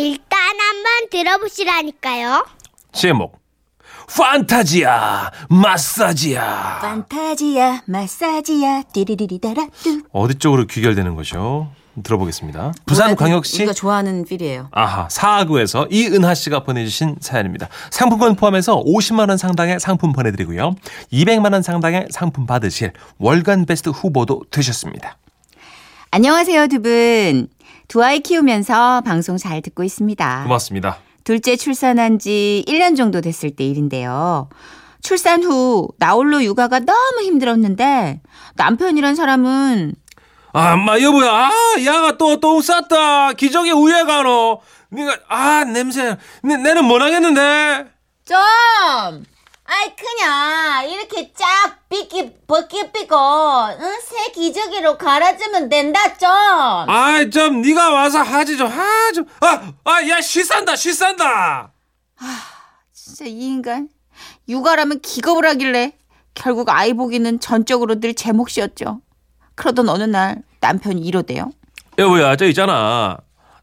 일단 한번 들어보시라니까요. 제목 판타지야 마사지야 판타지야 마사지야 띠리리리다라 뚜. 어디 쪽으로 귀결되는 거죠? 들어보겠습니다. 부산광역시 우리가 좋아하는 필이에요. 아하 사하구에서 이은하 씨가 보내주신 사연입니다. 상품권 포함해서 50만 원 상당의 상품 보내드리고요. 200만 원 상당의 상품 받으실 월간 베스트 후보도 되셨습니다. 안녕하세요 두 분. 두 아이 키우면서 방송 잘 듣고 있습니다. 고맙습니다. 둘째 출산한 지 1년 정도 됐을 때 일인데요. 출산 후 나홀로 육아가 너무 힘들었는데 남편이란 사람은 아, 엄마 여보야, 아, 야가 또 똥 쌌다. 기저귀 우에 가노. 네가 아 냄새. 내, 내는 못 하겠는데. 좀 아이 그냥 이렇게 쫙 삐끼 벗기 삐고 응? 새 기저귀로 갈아주면 된다 좀 아이 좀 네가 와서 하지 좀. 아 좀. 아, 아, 야, 쉬싼다, 쉬싼다. 진짜 이 인간 육아라면 기겁을 하길래 결국 아이 보기는 전적으로 늘 제 몫이었죠. 그러던 어느 날 남편이 이러대요. 여보야, 저 있잖아.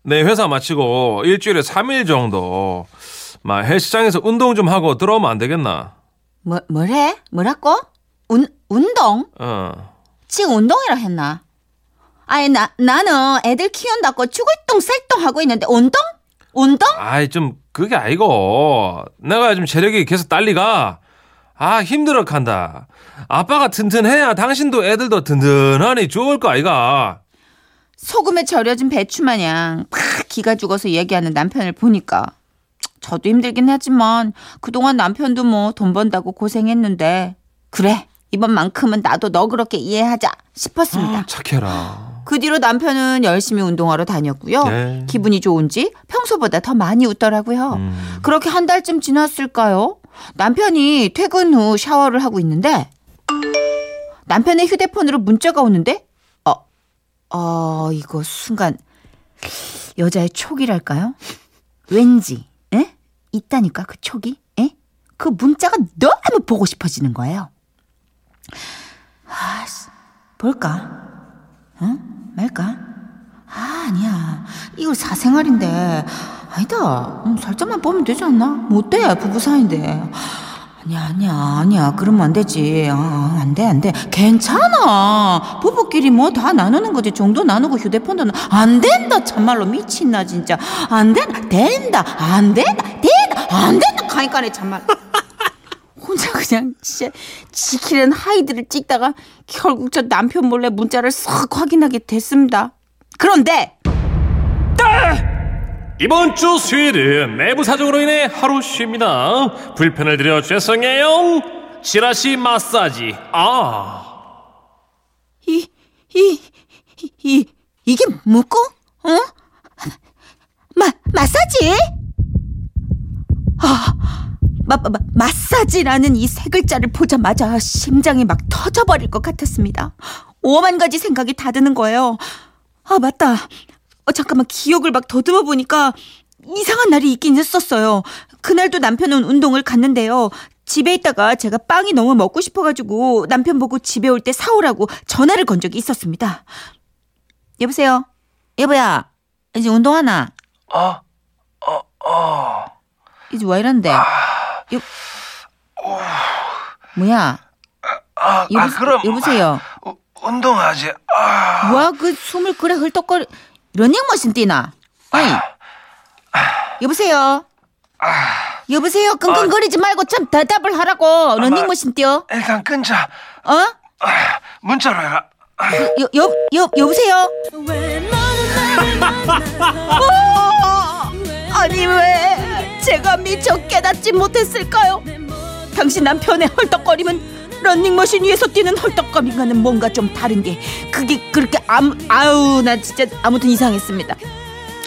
내 회사 마치고 일주일에 3일 정도 막 헬스장에서 운동 좀 하고 들어오면 안 되겠나? 뭐 뭐래? 뭐라고? 운 운동? 어. 지금 운동이라 했나? 아니 나 나는 애들 키운다고 죽을똥 살똥 하고 있는데 운동? 운동? 아이 좀 그게 아니고 내가 요즘 체력이 계속 딸리가 아 힘들어 간다 아빠가 튼튼해야 당신도 애들도 든든하니 좋을 거 아이가 소금에 절여진 배추 마냥 팍 기가 죽어서 얘기하는 남편을 보니까 저도 힘들긴 하지만 그동안 남편도 뭐 돈 번다고 고생했는데 그래 이번만큼은 나도 너 그렇게 이해하자 싶었습니다. 아, 착해라 그 뒤로 남편은 열심히 운동하러 다녔고요. 네. 기분이 좋은지 평소보다 더 많이 웃더라고요. 음. 그렇게 한 달쯤 지났을까요? 남편이 퇴근 후 샤워를 하고 있는데 남편의 휴대폰으로 문자가 오는데 어, 어 이거 순간 여자의 촉이랄까요? 왠지 에? 있다니까 그 촉이 에? 그 문자가 너무 보고 싶어지는 거예요. 아, 씨, 볼까? 응? 말까? 아, 아니야. 이거 사생활인데. 아니다. 음, 살짝만 보면 되지 않나? 못돼. 부부 사이인데. 아니야, 아니야, 아니야. 그러면 안 되지. 아, 안 돼, 안 돼. 괜찮아. 부부끼리 뭐 다 나누는 거지. 정도 나누고 휴대폰도 나. 안 된다. 참말로 미친나, 진짜. 안 된다. 된다. 안 된다. 된다. 안 된다. 가니까네, 참말. 혼자 그냥 진짜 지키는 하이드를 찍다가 결국 저 남편 몰래 문자를 싹 확인하게 됐습니다. 그런데 이번 주 수요일은 내부 사정으로 인해 하루 쉽니다 불편을 드려 죄송해요 지라시 마사지 아 이, 이, 이, 이 이게 뭐고? 어? 마, 마사지? 아, 마, 마, 마사지라는 이 세 글자를 보자마자 심장이 막 터져버릴 것 같았습니다. 오만 가지 생각이 다 드는 거예요. 아, 맞다. 어, 잠깐만, 기억을 막 더듬어 보니까 이상한 날이 있긴 했었어요. 그날도 남편은 운동을 갔는데요. 집에 있다가 제가 빵이 너무 먹고 싶어가지고 남편 보고 집에 올 때 사오라고 전화를 건 적이 있었습니다. 여보세요? 여보야, 이제 운동하나? 어, 어, 어. 이제 왜 이런데? 여, 뭐야? 아, 여보, 아 그럼 여보세요? 우- 운동하지. 아, 뭐야, 그 숨을 그래 헐떡거리, 러닝머신 뛰나? 아니, 여보세요? 여보세요? 끙끙거리지 말고 참 대답을 하라고. 러닝머신 뛰어? 일단 끊자. 어? 아, 문자로 해라. 여, 여, 여, 여보세요? 어, 아니 왜 제가 미처 깨닫지 못했을까요? 당신 남편의 헐떡거림은 런닝머신 위에서 뛰는 헐떡거림과는 뭔가 좀 다른데 그게 그렇게 아무, 아우 나 진짜 아무튼 이상했습니다.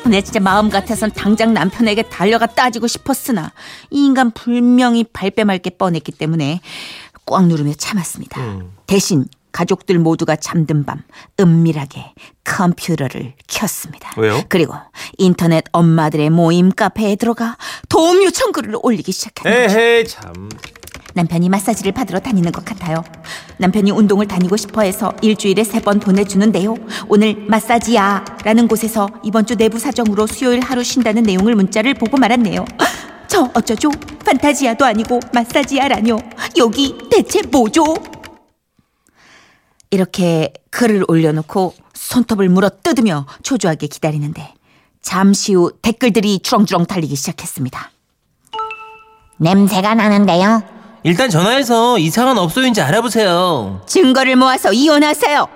내 진짜 마음 같아선 당장 남편에게 달려가 따지고 싶었으나 이 인간 분명히 발뺌할 게 뻔했기 때문에 꽉 누르며 참았습니다. 대신 가족들 모두가 잠든 밤 은밀하게 컴퓨터를 켰습니다. 왜요? 그리고 인터넷 엄마들의 모임 카페에 들어가 도움 요청 글을 올리기 거죠. 에헤이 참 남편이 마사지를 받으러 다니는 것 같아요. 남편이 운동을 다니고 싶어 해서 일주일에 세 번 보내주는데요. 오늘 마사지야 라는 곳에서 이번 주 내부 사정으로 수요일 하루 쉰다는 내용을 문자를 보고 말았네요. 저 어쩌죠? 판타지아도 아니고 마사지야라뇨. 여기 대체 뭐죠? 이렇게 글을 올려놓고 손톱을 물어 뜯으며 초조하게 기다리는데 잠시 후 댓글들이 주렁주렁 달리기 시작했습니다. 냄새가 나는데요. 일단 전화해서 이상한 업소인지 알아보세요. 증거를 모아서 이혼하세요.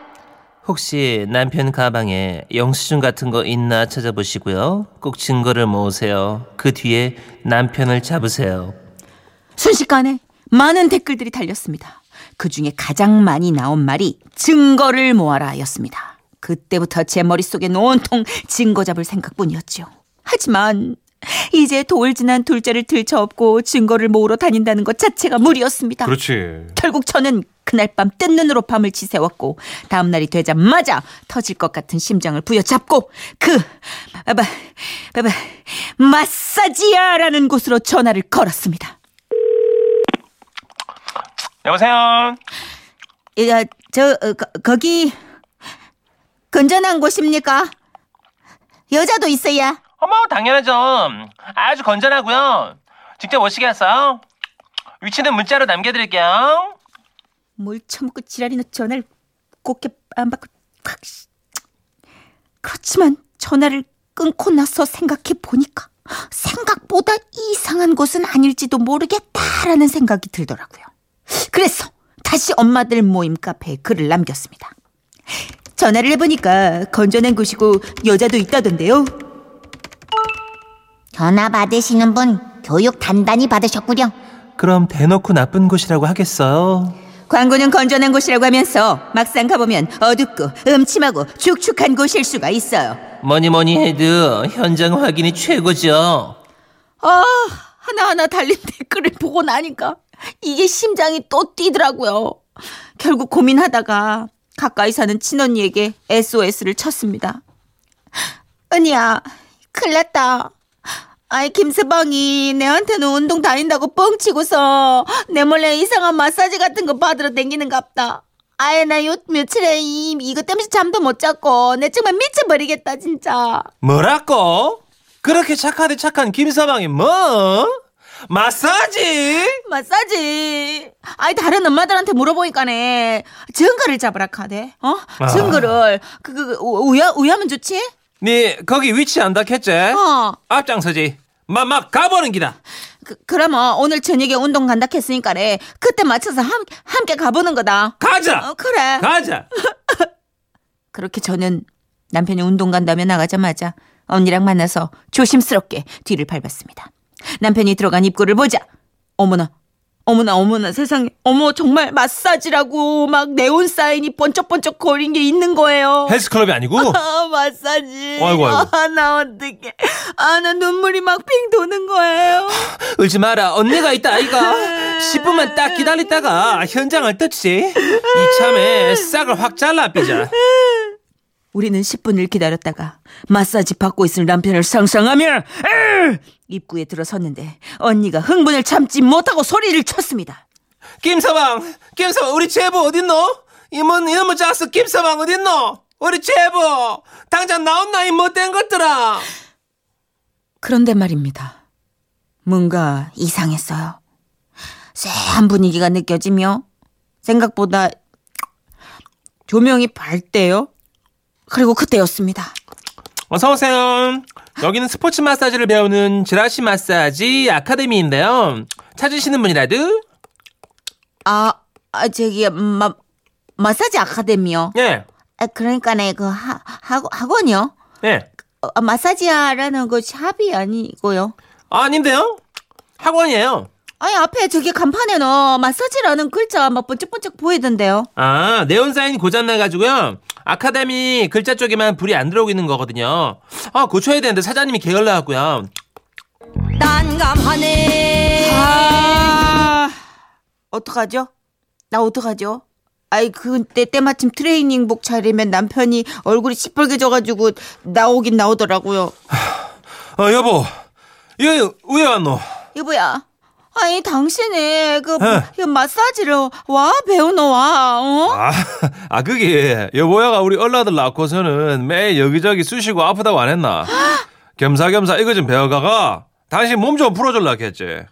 혹시 남편 가방에 영수증 같은 거 있나 찾아보시고요. 꼭 증거를 모으세요. 그 뒤에 남편을 잡으세요. 순식간에 많은 댓글들이 달렸습니다. 그 중에 가장 많이 나온 말이 증거를 모아라 였습니다. 그때부터 제 머릿속엔 온통 증거 잡을 생각뿐이었죠. 하지만 이제 돌 지난 둘째를 들쳐업고 증거를 모으러 다닌다는 것 자체가 무리였습니다. 그렇지. 결국 저는 그날 밤 뜬 눈으로 밤을 지새웠고 다음 날이 되자마자 터질 것 같은 심장을 부여잡고 그 바바 바바 마사지야라는 곳으로 전화를 걸었습니다. 여보세요. 야, 저 어, 거, 거기 건전한 곳입니까? 여자도 있어야. 어머 당연하죠. 아주 건전하고요. 직접 오시겠어요? 위치는 문자로 남겨드릴게요. 뭘 처먹고 지랄이나 전화를 곱게 안 받고 콱. 씨. 그렇지만 전화를 끊고 나서 생각해 보니까 생각보다 이상한 곳은 아닐지도 모르겠다라는 생각이 들더라고요. 그래서 다시 엄마들 모임 카페에 글을 남겼습니다. 전화를 해보니까 건전한 곳이고 여자도 있다던데요. 전화 받으시는 분 교육 단단히 받으셨구려. 그럼 대놓고 나쁜 곳이라고 하겠어요? 광고는 건전한 곳이라고 하면서 막상 가보면 어둡고 음침하고 축축한 곳일 수가 있어요. 뭐니 뭐니 해도 현장 확인이 최고죠. 아, 하나하나 달린 댓글을 보고 나니까 이게 심장이 또 뛰더라고요. 결국 고민하다가 가까이 사는 친언니에게 SOS를 쳤습니다. 언니야, 큰일 났다. 아이, 김서방이 내한테는 운동 다닌다고 뻥치고서 내 몰래 이상한 마사지 같은 거 받으러 댕기는갑다. 아예 나 요 며칠에 이, 이것 때문에 잠도 못 잤고 내 정말 미쳐버리겠다 진짜. 뭐라고? 그렇게 착하대 착한 김서방이 뭐? 마사지? 마사지. 아이 다른 엄마들한테 물어보니까네 증거를 잡으라 카대. 어? 아. 증거를 그, 그, 그 우야 우야면 좋지? 네 거기 위치 안다했지 어. 앞장서지. 막 막 가보는 기다. 그, 그러면 오늘 저녁에 운동 간다 했으니까네 그때 맞춰서 함, 함께 가보는 거다. 가자. 어, 그래. 가자. 그렇게 저는 남편이 운동 간다며 나가자마자 언니랑 만나서 조심스럽게 뒤를 밟았습니다. 남편이 들어간 입구를 보자. 어머나, 어머나, 어머나 세상에. 어머, 정말 마사지라고 막 네온 사인이 번쩍번쩍 거린 게 있는 거예요. 헬스클럽이 아니고 아, 마사지. 아이고, 아이고. 아, 나 어떡해. 아, 나 눈물이 막 핑 도는 거예요. 울지 마라. 언니가 있다 아이가. 10분만 딱 기다리다가 현장을 뜯지. 이참에 싹을 확 잘라 삐자. 우리는 10분을 기다렸다가 마사지 받고 있을 남편을 상상하며 으! 입구에 들어섰는데 언니가 흥분을 참지 못하고 소리를 쳤습니다. 김서방, 김서방, 우리 제보 어딨노? 이문 이놈의 짝수 김서방 어딨노? 우리 제보 당장 나온나 이 못된 것들아. 그런데 말입니다. 뭔가 이상했어요. 쎄한 분위기가 느껴지며 생각보다 조명이 밝대요. 그리고 그때였습니다. 어서 오세요. 여기는 스포츠 마사지를 배우는 지라시 마사지 아카데미인데요. 찾으시는 분이라도? 아, 아 저기 마, 마사지 아카데미요. 예, 아, 그러니까네 그 하, 학, 학원이요. 예. 어, 마사지하라는 그 샵이 아니고요. 아, 아닌데요? 학원이에요. 아니 앞에 저기 간판에는 마사지라는 글자 막 번쩍번쩍 보이던데요. 아, 네온사인 고장나가지고요. 아카데미 글자 쪽에만 불이 안 들어오고 있는 거거든요. 아, 고쳐야 되는데 사장님이 게을러갖고요. 아, 어떡하죠? 나 어떡하죠? 아이 그때 때마침 트레이닝복 차리면 남편이 얼굴이 시뻘개져가지고 나오긴 나오더라고요. 어, 여보. 이거 왜 왔노? 여보야, 아니 당신이 그, 어. 그 마사지를 와 배우노 와 어? 아, 아 그게 여보야가 우리 얼라들 낳고서는 매일 여기저기 쑤시고 아프다고 안 했나? 겸사겸사 이거 좀 배워가가 당신 몸 좀 풀어줄라 했지.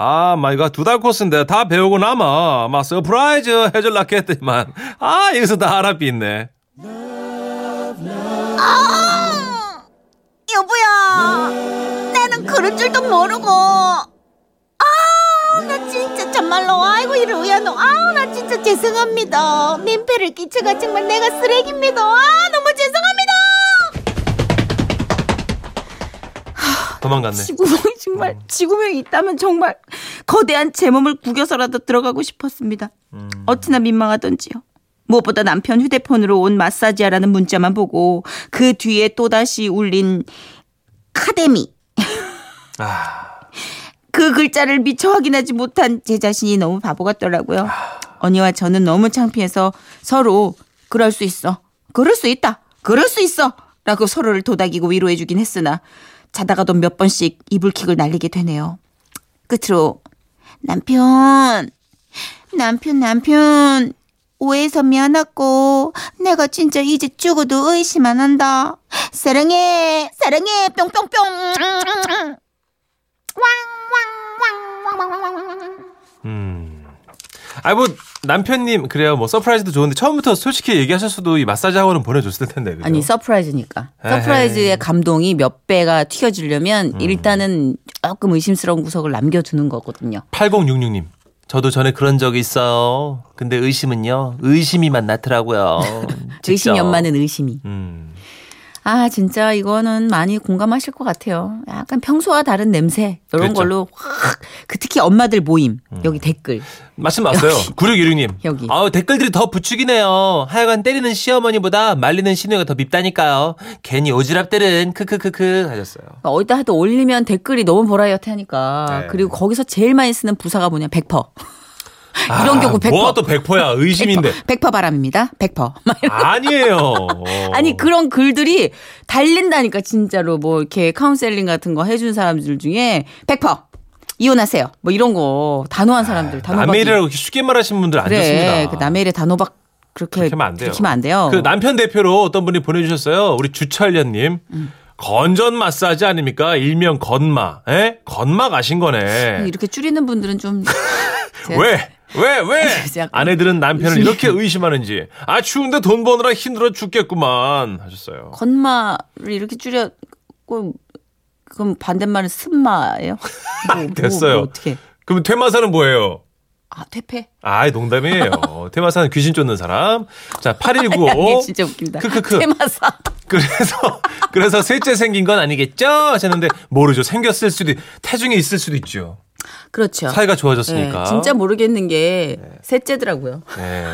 아, 마 이거 두달 코스인데 다 배우고 남아. 막 surprise 해줄라 했더니만 아 여기서 다 알아비 있네. 여보야, 나는 그런 줄도 모르고. 정말로 아이고 이러야 너. 아, 나 진짜 죄송합니다. 민폐를 끼쳐가 정말 내가 쓰레기입니다. 아, 너무 죄송합니다. 도망갔네. 지구멍이 정말 지구명이 있다면 정말 거대한 제 몸을 구겨서라도 들어가고 싶었습니다. 어찌나 민망하던지요. 무엇보다 남편 휴대폰으로 온 마사지하라는 문자만 보고 그 뒤에 또다시 울린 카데미 아, 그 글자를 미처 확인하지 못한 제 자신이 너무 바보 같더라고요. 언니와 저는 너무 창피해서 서로 그럴 수 있어. 그럴 수 있다. 그럴 수 있어. 라고 서로를 도닥이고 위로해주긴 했으나 자다가도 몇 번씩 이불킥을 날리게 되네요. 끝으로 남편, 남편, 남편. 오해해서 미안하고 내가 진짜 이제 죽어도 의심 안 한다. 사랑해, 사랑해, 뿅뿅뿅. 음. 아니 뭐 남편님 그래요 뭐 surprise도 좋은데 처음부터 솔직히 얘기하셨어도 이 마사지 학원은 보내줬을 텐데 그죠? 아니 surprise니까. surprise의 감동이 몇 배가 튀겨지려면 음. 일단은 조금 의심스러운 구석을 남겨두는 거거든요. 8066님. 저도 전에 그런 적이 있어요. 근데 의심은요. 의심이만 낳더라고요. 직접. 의심 연마는 의심이. 음. 아 진짜 이거는 많이 공감하실 것 같아요. 약간 평소와 다른 냄새 이런 그렇죠. 음. 걸로 확 그 특히 엄마들 모임 여기 댓글 말씀 맞어요. 9616님. 여기. 아우, 댓글들이 더 부추기네요. 하여간 때리는 시어머니보다 말리는 시누이가 더 밉다니까요. 괜히 오지랖들은 크크크크 하셨어요. 그러니까 어디다 하도 올리면 댓글이 너무 보라이어티 하니까 네. 그리고 거기서 제일 많이 쓰는 부사가 뭐냐 100%. 이런 경우 100%. 뭐가 또 100%야. 의심인데. 100% 바람입니다. 100%. 막 이런 아니에요. 아니 그런 글들이 달린다니까 진짜로 뭐 이렇게 카운셀링 같은 거 해준 사람들 중에 100% 이혼하세요 뭐 이런 거 단호한 사람들 단호박 남의 일이라고 이렇게 쉽게 말하시는 분들 안 그래 좋습니다. 그 남의 일에 단호박 그렇게 그렇게 하면 안 돼요. 그렇게 안 돼요. 그 남편 대표로 어떤 분이 보내주셨어요. 우리 주철련님. 음. 건전 마사지 아닙니까? 일명 건마. 에? 건마 가신 거네. 이렇게 줄이는 분들은 좀 왜? 왜? 왜? 아내들은 남편을 이렇게 의심하는지. 아, 추운데 돈 버느라 힘들어 죽겠구만. 하셨어요. 건마를 이렇게 줄였고 그럼 반대말은 쓴마예요? 뭐, 뭐, 됐어요. 뭐 어떻게? 그럼 퇴마사는 뭐예요? 아 퇴폐? 아이, 농담이에요. 퇴마사는 귀신 쫓는 사람. 자, 8195. 아니 진짜 웃긴다. 크크크. 퇴마사. 그래서, 그래서 셋째 생긴 건 아니겠죠? 하셨는데, 모르죠. 생겼을 수도, 있- 태중에 있을 수도 있죠. 그렇죠. 사이가 좋아졌으니까. 네, 진짜 모르겠는 게 셋째더라고요. 네.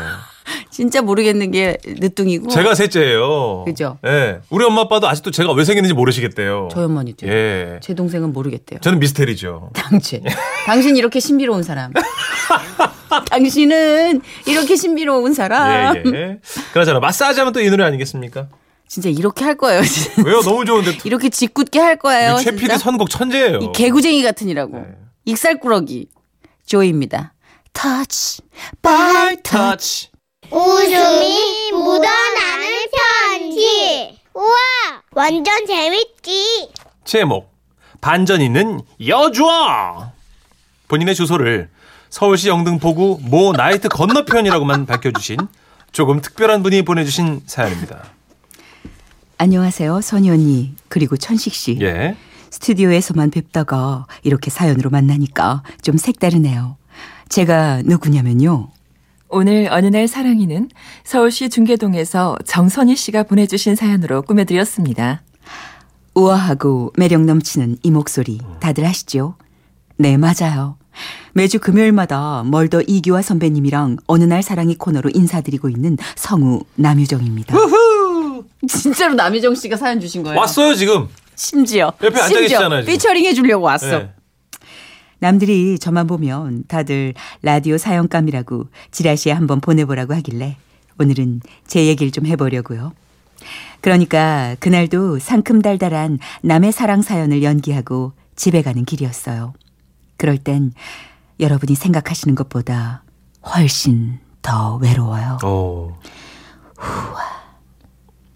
진짜 모르겠는 게 늦둥이고. 제가 셋째예요. 그죠? 예. 우리 엄마 아빠도 아직도 제가 왜 생겼는지 모르시겠대요. 저희 어머니도. 예. 제 동생은 모르겠대요. 저는 미스테리죠. 당신. 당신 이렇게 신비로운 사람. 당신은 이렇게 신비로운 사람. 예, 예. 그러잖아. 마사지 하면 또 이 노래 아니겠습니까? 진짜 이렇게 할 거예요. 진짜. 왜요? 너무 좋은데. 이렇게 짓궂게 할 거예요. 최 PD 진짜. 선곡 천재예요. 이 개구쟁이 같으니라고. 네. 익살꾸러기. 조이입니다. 터치. by touch. 웃음이 묻어나는 편지. 우와, 완전 재밌지. 제목. 반전 있는 여자. 본인의 주소를 서울시 영등포구 모 나이트 건너편이라고만 밝혀주신 조금 특별한 분이 보내주신 사연입니다. 안녕하세요. 선희 언니. 그리고 천식 씨. 예. 스튜디오에서만 뵙다가 이렇게 사연으로 만나니까 좀 색다르네요. 제가 누구냐면요. 오늘 어느 날 사랑이는 서울시 중계동에서 정선희 씨가 보내주신 사연으로 꾸며드렸습니다. 우아하고 매력 넘치는 이 목소리 다들 아시죠? 네, 맞아요. 매주 금요일마다 멀더 이규화 선배님이랑 어느 날 사랑이 코너로 인사드리고 있는 성우 남유정입니다. 진짜로 남유정 씨가 사연 주신 거예요? 왔어요, 지금. 심지어 옆에 앉아 심지어 계시잖아요, 지금. 피처링 해주려고 왔어. 예. 남들이 저만 보면 다들 라디오 사연감이라고 지라시에 한번 보내보라고 하길래 오늘은 제 얘기를 좀 해보려고요. 그러니까 그날도 상큼달달한 남의 사랑 사연을 연기하고 집에 가는 길이었어요. 그럴 땐 여러분이 생각하시는 것보다 훨씬 더 외로워요. 어.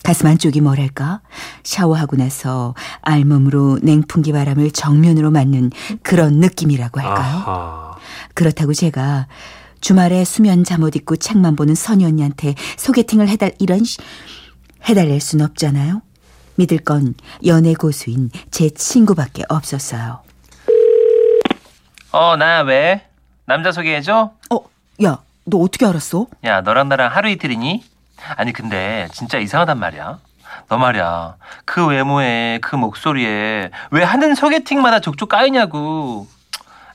가슴 한쪽이 뭐랄까? 샤워하고 나서 알몸으로 냉풍기 바람을 정면으로 맞는 그런 느낌이라고 할까요? 아하. 그렇다고 제가 주말에 수면 잠옷 입고 책만 보는 선희 언니한테 소개팅을 해달 이런 시- 해달랠 순 없잖아요. 믿을 건 연애 고수인 제 친구밖에 없었어요. 어, 나 왜? 남자 소개해줘? 어, 야, 너 어떻게 알았어? 야, 너랑 나랑 하루 이틀이니? 아니, 근데 진짜 이상하단 말이야. 너 말이야. 그 외모에, 그 목소리에 왜 하는 소개팅마다 족족 까이냐고.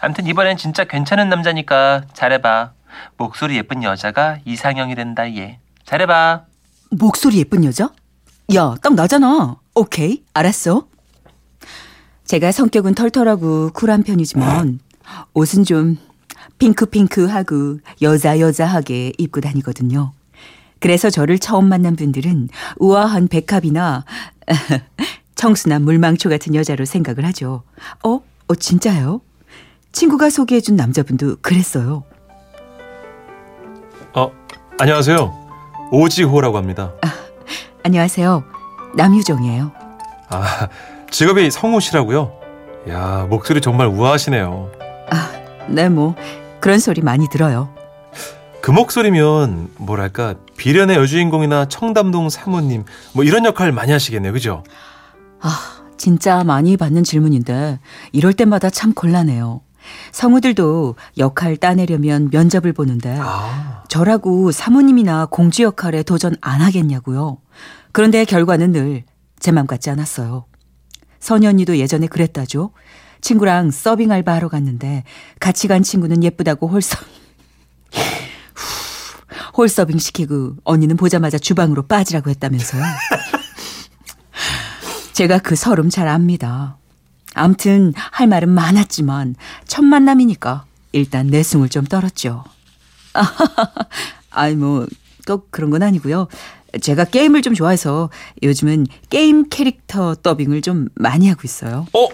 암튼 이번엔 진짜 괜찮은 남자니까 잘해봐. 목소리 예쁜 여자가 이상형이 된다, 얘. 잘해봐. 목소리 예쁜 여자? 야, 딱 나잖아. 오케이, 알았어. 제가 성격은 털털하고 쿨한 편이지만 옷은 좀 핑크핑크하고 여자 여자하게 입고 다니거든요. 그래서 저를 처음 만난 분들은 우아한 백합이나 청순한 물망초 같은 여자로 생각을 하죠. 어? 어 진짜요? 친구가 소개해준 남자분도 그랬어요. 어, 안녕하세요. 오지호라고 합니다. 안녕하세요. 남유정이에요. 아, 직업이 성우 씨라고요? 야, 목소리 정말 우아하시네요. 네, 뭐 그런 소리 많이 들어요. 그 목소리면 뭐랄까 비련의 여주인공이나 청담동 사모님 뭐 이런 역할 많이 하시겠네요, 그죠? 아, 진짜 많이 받는 질문인데 이럴 때마다 참 곤란해요. 성우들도 역할 따내려면 면접을 보는데 아, 저라고 사모님이나 공주 역할에 도전 안 하겠냐고요. 그런데 결과는 늘 제 맘 같지 않았어요. 선희 언니도 예전에 그랬다죠. 친구랑 서빙 알바 하러 갔는데 같이 간 친구는 예쁘다고 홀서 홀서빙 시키고 언니는 보자마자 주방으로 빠지라고 했다면서요. 제가 그 서름 잘 압니다. 암튼 할 말은 많았지만 첫 만남이니까 일단 내숭을 좀 떨었죠. 아이 뭐꼭 그런 건 아니고요. 제가 게임을 좀 좋아해서 요즘은 게임 캐릭터 더빙을 좀 많이 하고 있어요. 어,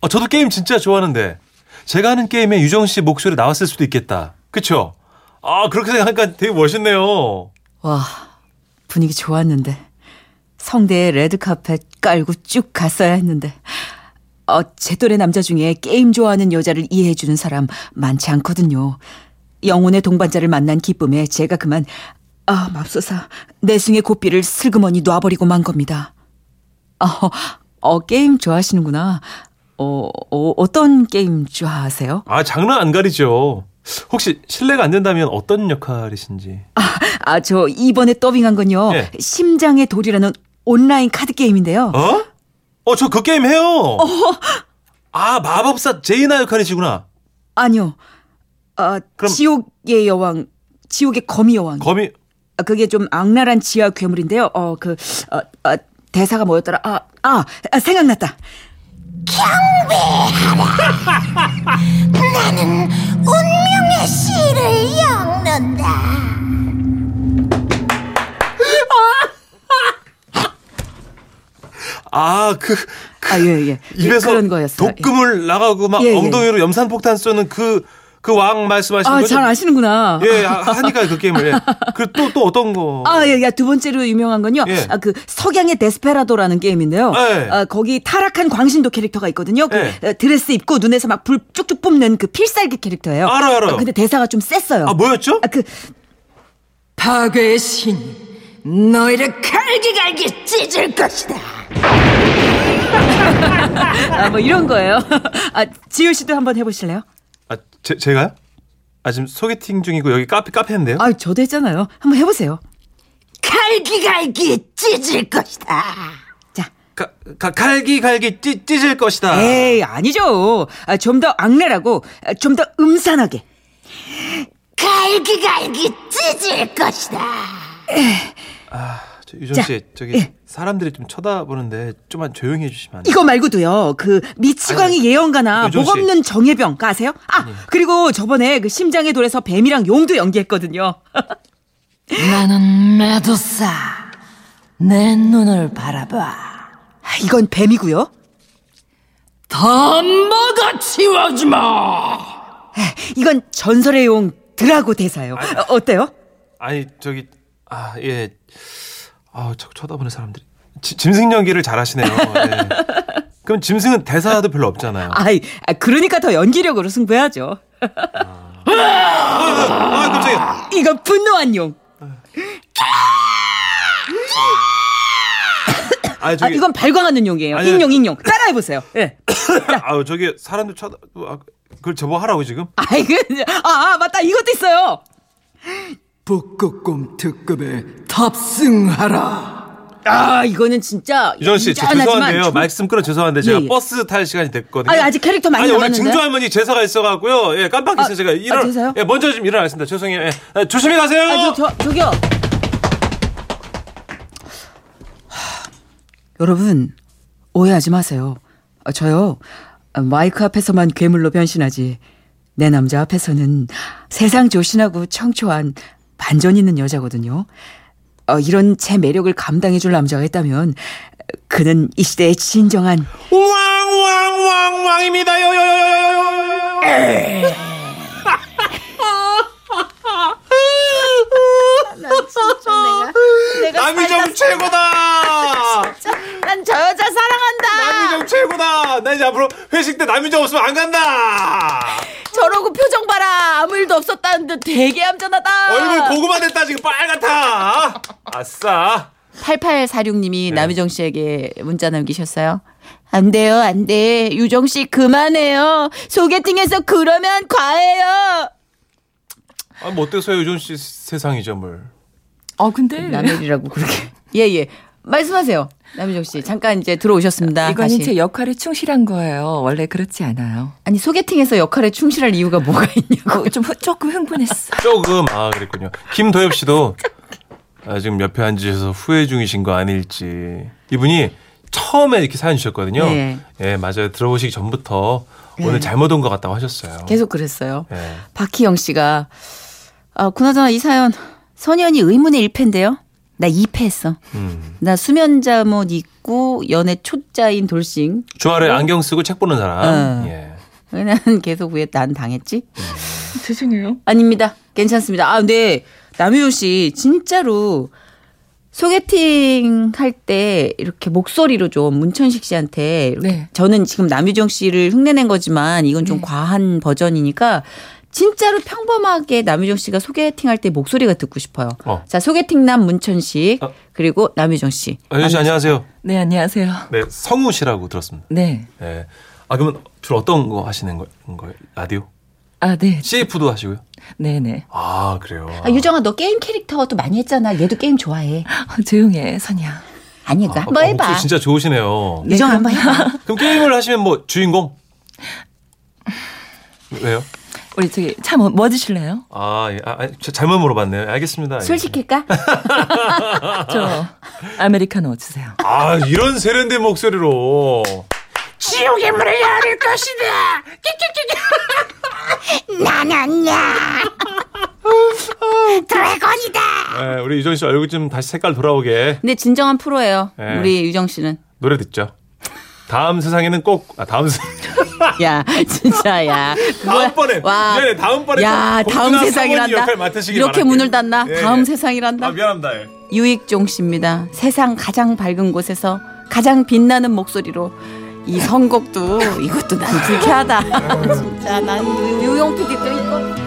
어, 저도 게임 진짜 좋아하는데 제가 하는 게임에 유정 씨 목소리 나왔을 수도 있겠다. 그쵸? 아, 그렇게 생각하니까 되게 멋있네요. 와 분위기 좋았는데 성대에 레드카펫 깔고 쭉 갔어야 했는데 어, 제 또래 남자 중에 게임 좋아하는 여자를 이해해주는 사람 많지 않거든요. 영혼의 동반자를 만난 기쁨에 제가 그만 아 맙소사 내숭의 고삐를 슬그머니 놔버리고 만 겁니다. 어, 어 게임 좋아하시는구나. 어, 어 어떤 게임 좋아하세요? 아, 장르 안 가리죠. 혹시 실례가 안 된다면 어떤 역할이신지. 아저 이번에 더빙한 건요 예. 심장의 돌이라는 온라인 카드 게임인데요. 어? 어, 저 그 게임 해요. 아, 마법사 제이나 역할이시구나. 아니요. 아, 그럼- 지옥의 여왕, 지옥의 거미 여왕. 거미, 아, 그게 좀 악랄한 지하 괴물인데요. 어, 그, 어, 어, 대사가 뭐였더라? 아, 아, 아, 생각났다. 운명의 씨를 엮는다. 아, 그, 아, 예, 예. 입에서 그런 거였어요. 독금을 나가고 막 예, 예. 엉덩이로 염산폭탄 쏘는 그, 그 왕 말씀하시는 아, 거죠? 잘 아시는구나. 예, 하- 하니까 그 게임을. 예. 그 또, 또 어떤 거? 아, 예, 야, 두 번째로 유명한 건요. 예. 아, 그 석양의 데스페라도라는 게임인데요. 예. 아, 거기 타락한 광신도 캐릭터가 있거든요. 그 예. 어, 드레스 입고 눈에서 막 불 쭉쭉 뿜는 그 필살기 캐릭터예요. 알아요, 알아요. 아, 근데 대사가 좀 셌어요. 아, 뭐였죠? 아, 그 파괴의 신 너희를 갈기갈기 찢을 것이다. 아, 뭐 이런 거예요. 아, 지효 씨도 한번 해보실래요? 아, 제, 제가요? 아, 지금 소개팅 중이고 여기 카페, 카페인데요? 아, 저도 했잖아요. 한번 해보세요. 갈기갈기 찢을 것이다. 자, 가, 가, 갈기, 갈기, 찢, 찢을 것이다. 에이, 아니죠. 아, 좀 더 악랄하고, 아, 좀더 음산하게. 갈기갈기 찢을 것이다. 저, 유정 자, 씨, 저기 예. 사람들이 좀 쳐다보는데 좀만 조용히 해주시면 안 돼요? 이거 말고도요, 그, 미치광이 아니, 예언가나 목 씨. 없는 정예병, 가 아세요? 아, 그리고 저번에 그 심장의 돌에서 뱀이랑 용도 연기했거든요. 나는 메두사. 내 눈을 바라봐. 아, 이건 뱀이고요. 덤버가 치워주 마. 이건 전설의 용 드라고 대사요. 어, 어때요? 아니 저기 아 예. 아 자꾸 쳐다보는 사람들이 지- 짐승 연기를 잘하시네요. 예. 그럼 짐승은 대사도 별로 없잖아요. 아이, 아, 그러니까 더 연기력으로 승부해야죠. 아 깜짝이야. 이건 분노한 용. 아 아, 저기 이건 발광하는 용이에요. 아니, 인용, 인용. 따라해 보세요. 예. 아우 저기 사람들 쳐다 아, 그걸 저보 하라고 지금? 아이, 그, 아, 아, 맞다. 이것도 있어요. 북극곰 특급에 탑승하라. 아, 이거는 진짜. 유정 씨, 저 죄송한데요. 좀- 말씀 끊어 죄송한데 제가 예, 예. 버스 탈 시간이 됐거든요. 아니, 아직 캐릭터 많이 아니, 오늘 남았는데. 증조 할머니 제사가 있어갖고요. 예, 깜빡했어요. 아, 제가 일어. 아, 제사요? 예, 먼저 좀 일어나겠습니다. 죄송해요. 예. 아, 조심히 가세요. 아, 저, 저, 저기요. 하, 여러분, 오해하지 마세요. 아, 저요, 아, 마이크 앞에서만 괴물로 변신하지. 내 남자 앞에서는 세상 조신하고 청초한 반전 있는 여자거든요. 어, 이런 제 매력을 감당해 줄 남자가 있다면 그는 이 시대의 진정한 왕왕왕왕입니다. 요요요요요요. 남이정 최고다. 난 저 여자 사랑한다. 남이정 최고다. 나 이제 앞으로 회식 때 남이정 없으면 안 간다. 저러고 표정 봐라. 아무 일도 없었다는 듯 되게 얌전하다. 얼굴 고구마 됐다 지금 빨갛다. 아싸. 8846님이 네. 남유정 씨에게 문자 남기셨어요. 안 돼요, 안 돼. 유정 씨 그만해요. 소개팅에서 그러면 과해요. 아, 뭐 어때서요, 유준 씨 세상이죠, 뭘. 어 근데 남일이라고 그렇게. 예, 예. 말씀하세요. 남유정 씨. 잠깐 이제 들어오셨습니다. 이건 다시. 제 역할에 충실한 거예요. 원래 그렇지 않아요. 아니, 소개팅에서 역할에 충실할 이유가 뭐가 있냐고. 어, 좀 후- 조금 흥분했어. 조금 아 그랬군요. 김도엽 씨도 아, 지금 옆에 앉으셔서 후회 중이신 거 아닐지. 이분이 처음에 이렇게 사연 주셨거든요. 네. 예, 맞아요. 들어오시기 전부터 오늘 네. 잘못 온 것 같다고 하셨어요. 계속 그랬어요. 예. 박희영 씨가 아, 그나저나 이 사연 선현이 의문의 1패인데요. 나 2패했어. 음. 나 수면 잠옷 입고 연애 초짜인 돌싱. 주말에 안경 쓰고 책 보는 사람. 어. 예. 왜난 계속 왜 난 당했지? 죄송해요. 아닙니다. 괜찮습니다. 아, 근데 남효 씨 진짜로 소개팅 할 때 이렇게 목소리로 좀 문천식 씨한테 이렇게 네. 저는 지금 남유정 씨를 흉내낸 거지만 이건 좀 네. 과한 버전이니까 진짜로 평범하게 남유정 씨가 소개팅 할 때 목소리가 듣고 싶어요. 어. 자, 소개팅남 문천식 어. 그리고 남유정 씨. 아, 유준 씨 안녕하세요. 네 안녕하세요. 네, 성우 씨라고 들었습니다. 네. 예. 아, 그러면 주로 어떤 거 하시는 거- 거예요? 라디오? 아 네. CF도 하시고요? 네네. 아, 그래요. 아, 유정아 너 게임 캐릭터도 많이 했잖아. 얘도 게임 좋아해. 어, 조용해 선이야. 아니까 아, 한번 아, 해봐. 진짜 좋으시네요. 유정 한번 해봐. 그럼 게임을 하시면 뭐 주인공? 왜요? 우리 저기 차뭐 드실래요? 아, 예. 아, 저 잘못 물어봤네요. 알겠습니다. 술 시킬까? 저 아메리카노 주세요. 아, 이런 세련된 목소리로. 지옥의 문을 열을 것이다. 나는 야 드래곤이다. 네, 우리 유정 씨 얼굴 좀 다시 색깔 돌아오게 근데 진정한 프로예요. 네. 우리 유정 씨는. 노래 듣죠. 다음 세상에는 꼭, 아, 다음 세 야, 진짜 야. 다음번에. 와. 미안해, 다음번에 야, 꼭 다음 세상이란다. 이렇게 바랄게요. 문을 닫나? 예, 다음 예. 세상이란다. 아, 미안합니다. 예. 유익종 씨입니다. 세상 가장 밝은 곳에서 가장 빛나는 목소리로 이 선곡도 이것도 난 불쾌하다. 진짜 난 유- 유용 PD 또 이거.